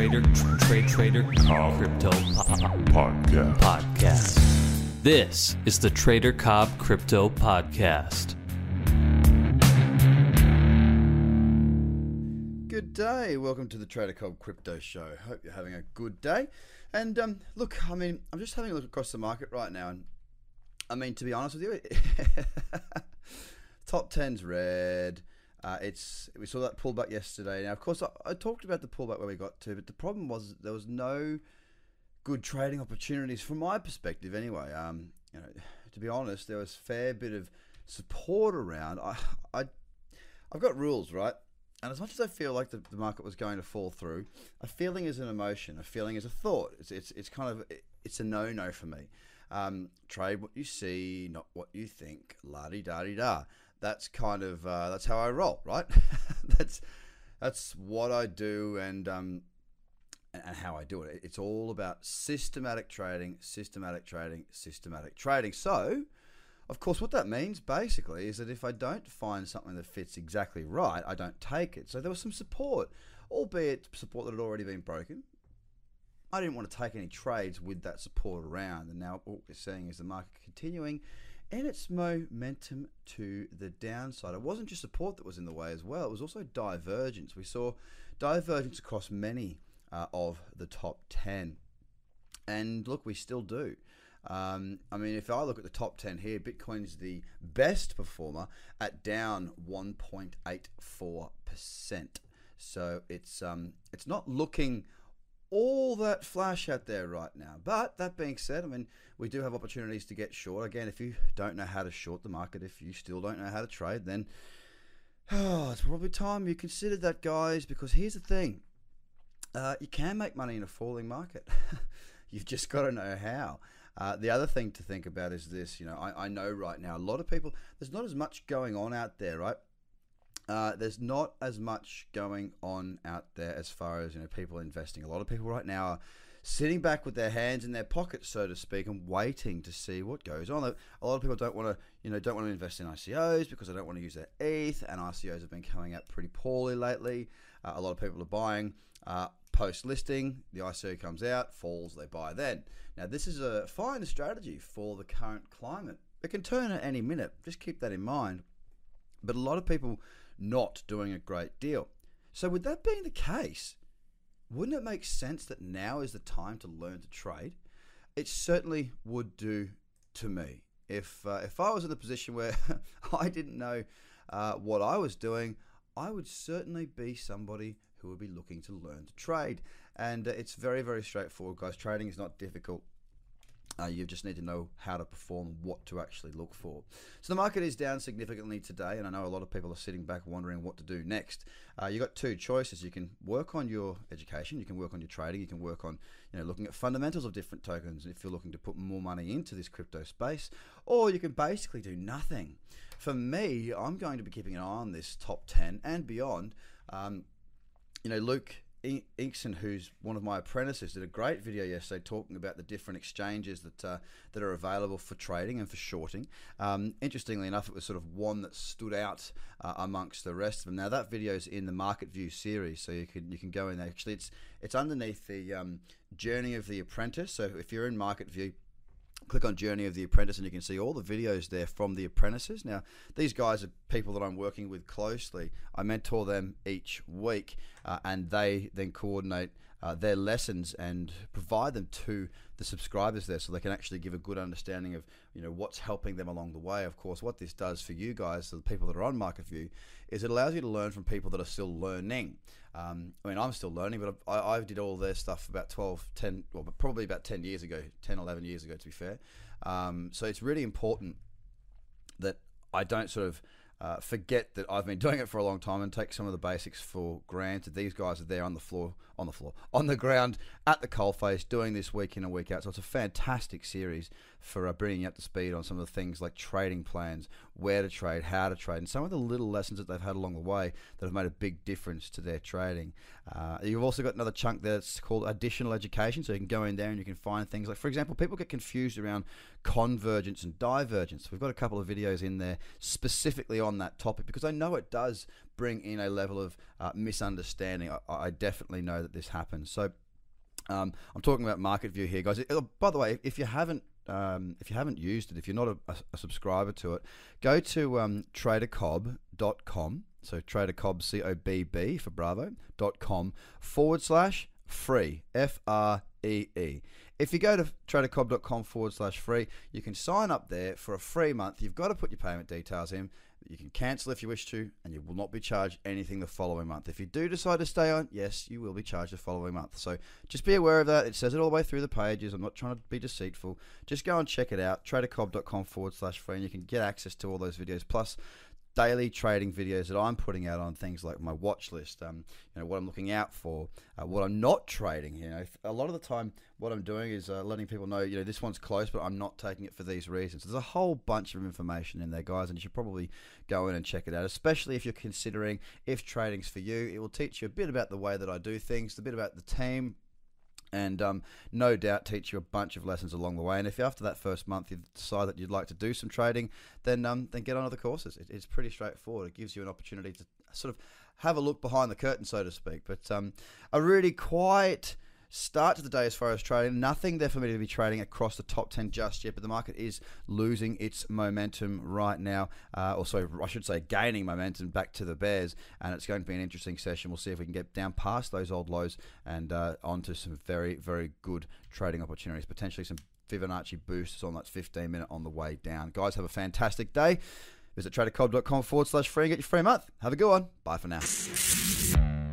Trader Trade Trader Cobb Crypto po- Podcast. Podcast. This is the Trader Cobb Crypto Podcast. Good day. Welcome to the Trader Cobb Crypto Show. Hope you're having a good day. And um, look, I mean, I'm just having a look across the market right now, and I mean, to be honest with you, top 10's red. Uh, it's we saw that pullback yesterday. Now, of course, I, I talked about the pullback where we got to, but the problem was there was no good trading opportunities from my perspective. Anyway, um, you know, to be honest, there was a fair bit of support around. I, I, I've got rules, right? And as much as I feel like the, the market was going to fall through, a feeling is an emotion. A feeling is a thought. It's it's, it's kind of it's a no no for me. Um, trade what you see, not what you think. La di da di da. That's kind of uh, that's how I roll, right? that's that's what I do, and um, and how I do it. It's all about systematic trading, systematic trading, systematic trading. So, of course, what that means basically is that if I don't find something that fits exactly right, I don't take it. So there was some support, albeit support that had already been broken. I didn't want to take any trades with that support around, and now what we're seeing is the market continuing in its momentum to the downside. It wasn't just support that was in the way as well; it was also divergence. We saw divergence across many uh, of the top ten, and look, we still do. Um, I mean, if I look at the top 10 here, Bitcoin's the best performer at down 1.84%. So it's um, it's not looking all that flash out there right now. But that being said, I mean, we do have opportunities to get short. Again, if you don't know how to short the market, if you still don't know how to trade, then oh, it's probably time you considered that, guys, because here's the thing. Uh, you can make money in a falling market. You've just got to know how. Uh, the other thing to think about is this. You know, I, I know right now a lot of people. There's not as much going on out there, right? Uh, there's not as much going on out there as far as you know people investing. A lot of people right now are sitting back with their hands in their pockets, so to speak, and waiting to see what goes on. A lot of people don't want to, you know, don't want to invest in ICOs because they don't want to use their ETH, and ICOs have been coming out pretty poorly lately. Uh, a lot of people are buying uh, post listing. The ICO comes out, falls, they buy then. Now, this is a fine strategy for the current climate. It can turn at any minute. Just keep that in mind. But a lot of people not doing a great deal. So, with that being the case, wouldn't it make sense that now is the time to learn to trade? It certainly would do to me. If uh, if I was in a position where I didn't know uh, what I was doing, I would certainly be somebody who would be looking to learn to trade. And uh, it's very very straightforward, guys. Trading is not difficult. Uh, you just need to know how to perform, what to actually look for. So the market is down significantly today, and I know a lot of people are sitting back wondering what to do next. Uh, you got two choices: you can work on your education, you can work on your trading, you can work on you know looking at fundamentals of different tokens if you're looking to put more money into this crypto space, or you can basically do nothing. For me, I'm going to be keeping an eye on this top ten and beyond. Um, you know, Luke Inkson, who's one of my apprentices, did a great video yesterday talking about the different exchanges that uh, that are available for trading and for shorting. Um, interestingly enough, it was sort of one that stood out uh, amongst the rest of them. Now that video is in the Market View series, so you can you can go in there. Actually, it's it's underneath the um, Journey of the Apprentice. So if you're in Market View, click on Journey of the Apprentice and you can see all the videos there from the apprentices. Now, these guys are people that I'm working with closely. I mentor them each week uh, and they then coordinate uh, their lessons and provide them to the subscribers there so they can actually give a good understanding of you know what's helping them along the way. Of course what this does for you guys the people that are on market view is it allows you to learn from people that are still learning. Um, I mean I'm still learning but I, I did all their stuff about 12 10 well probably about 10 years ago 10 11 years ago to be fair. Um, so it's really important that I don't sort of uh, forget that I've been doing it for a long time and take some of the basics for granted. These guys are there on the floor, on the floor, on the ground at the coalface, doing this week in and week out. So it's a fantastic series for uh, bringing up to speed on some of the things like trading plans, where to trade, how to trade, and some of the little lessons that they've had along the way that have made a big difference to their trading. Uh, you've also got another chunk that's called additional education, so you can go in there and you can find things like, for example, people get confused around convergence and divergence. We've got a couple of videos in there specifically on that topic because I know it does bring in a level of uh, misunderstanding. I, I definitely know that this happens. So um, I'm talking about market view here, guys. Oh, by the way, if you haven't um, if you haven't used it, if you're not a, a subscriber to it, go to um, tradercobb.com. So tradercobb, C O B B for Bravo, dot com forward slash free, F R E E. If you go to tradercobb.com forward slash free, you can sign up there for a free month. You've got to put your payment details in. You can cancel if you wish to, and you will not be charged anything the following month. If you do decide to stay on, yes, you will be charged the following month. So just be aware of that. It says it all the way through the pages. I'm not trying to be deceitful. Just go and check it out, tradercobb.com forward slash free, and you can get access to all those videos. Plus, daily trading videos that I'm putting out on things like my watch list, um, you know, what I'm looking out for, uh, what I'm not trading. You know, a lot of the time, what I'm doing is uh, letting people know, you know, this one's close, but I'm not taking it for these reasons. There's a whole bunch of information in there, guys, and you should probably go in and check it out, especially if you're considering if trading's for you. It will teach you a bit about the way that I do things, a bit about the team, and um, no doubt teach you a bunch of lessons along the way. And if after that first month you decide that you'd like to do some trading, then um, then get on other courses. It, it's pretty straightforward. It gives you an opportunity to sort of have a look behind the curtain, so to speak. But um, a really quiet start to the day as far as trading. Nothing there for me to be trading across the top 10 just yet, but the market is losing its momentum right now. Uh, also, I should say, gaining momentum back to the bears, and it's going to be an interesting session. We'll see if we can get down past those old lows and uh, onto some very, very good trading opportunities, potentially some Fibonacci boosts on that 15 minute on the way down. Guys, have a fantastic day. Visit tradercobb.com forward slash free and get your free month. Have a good one. Bye for now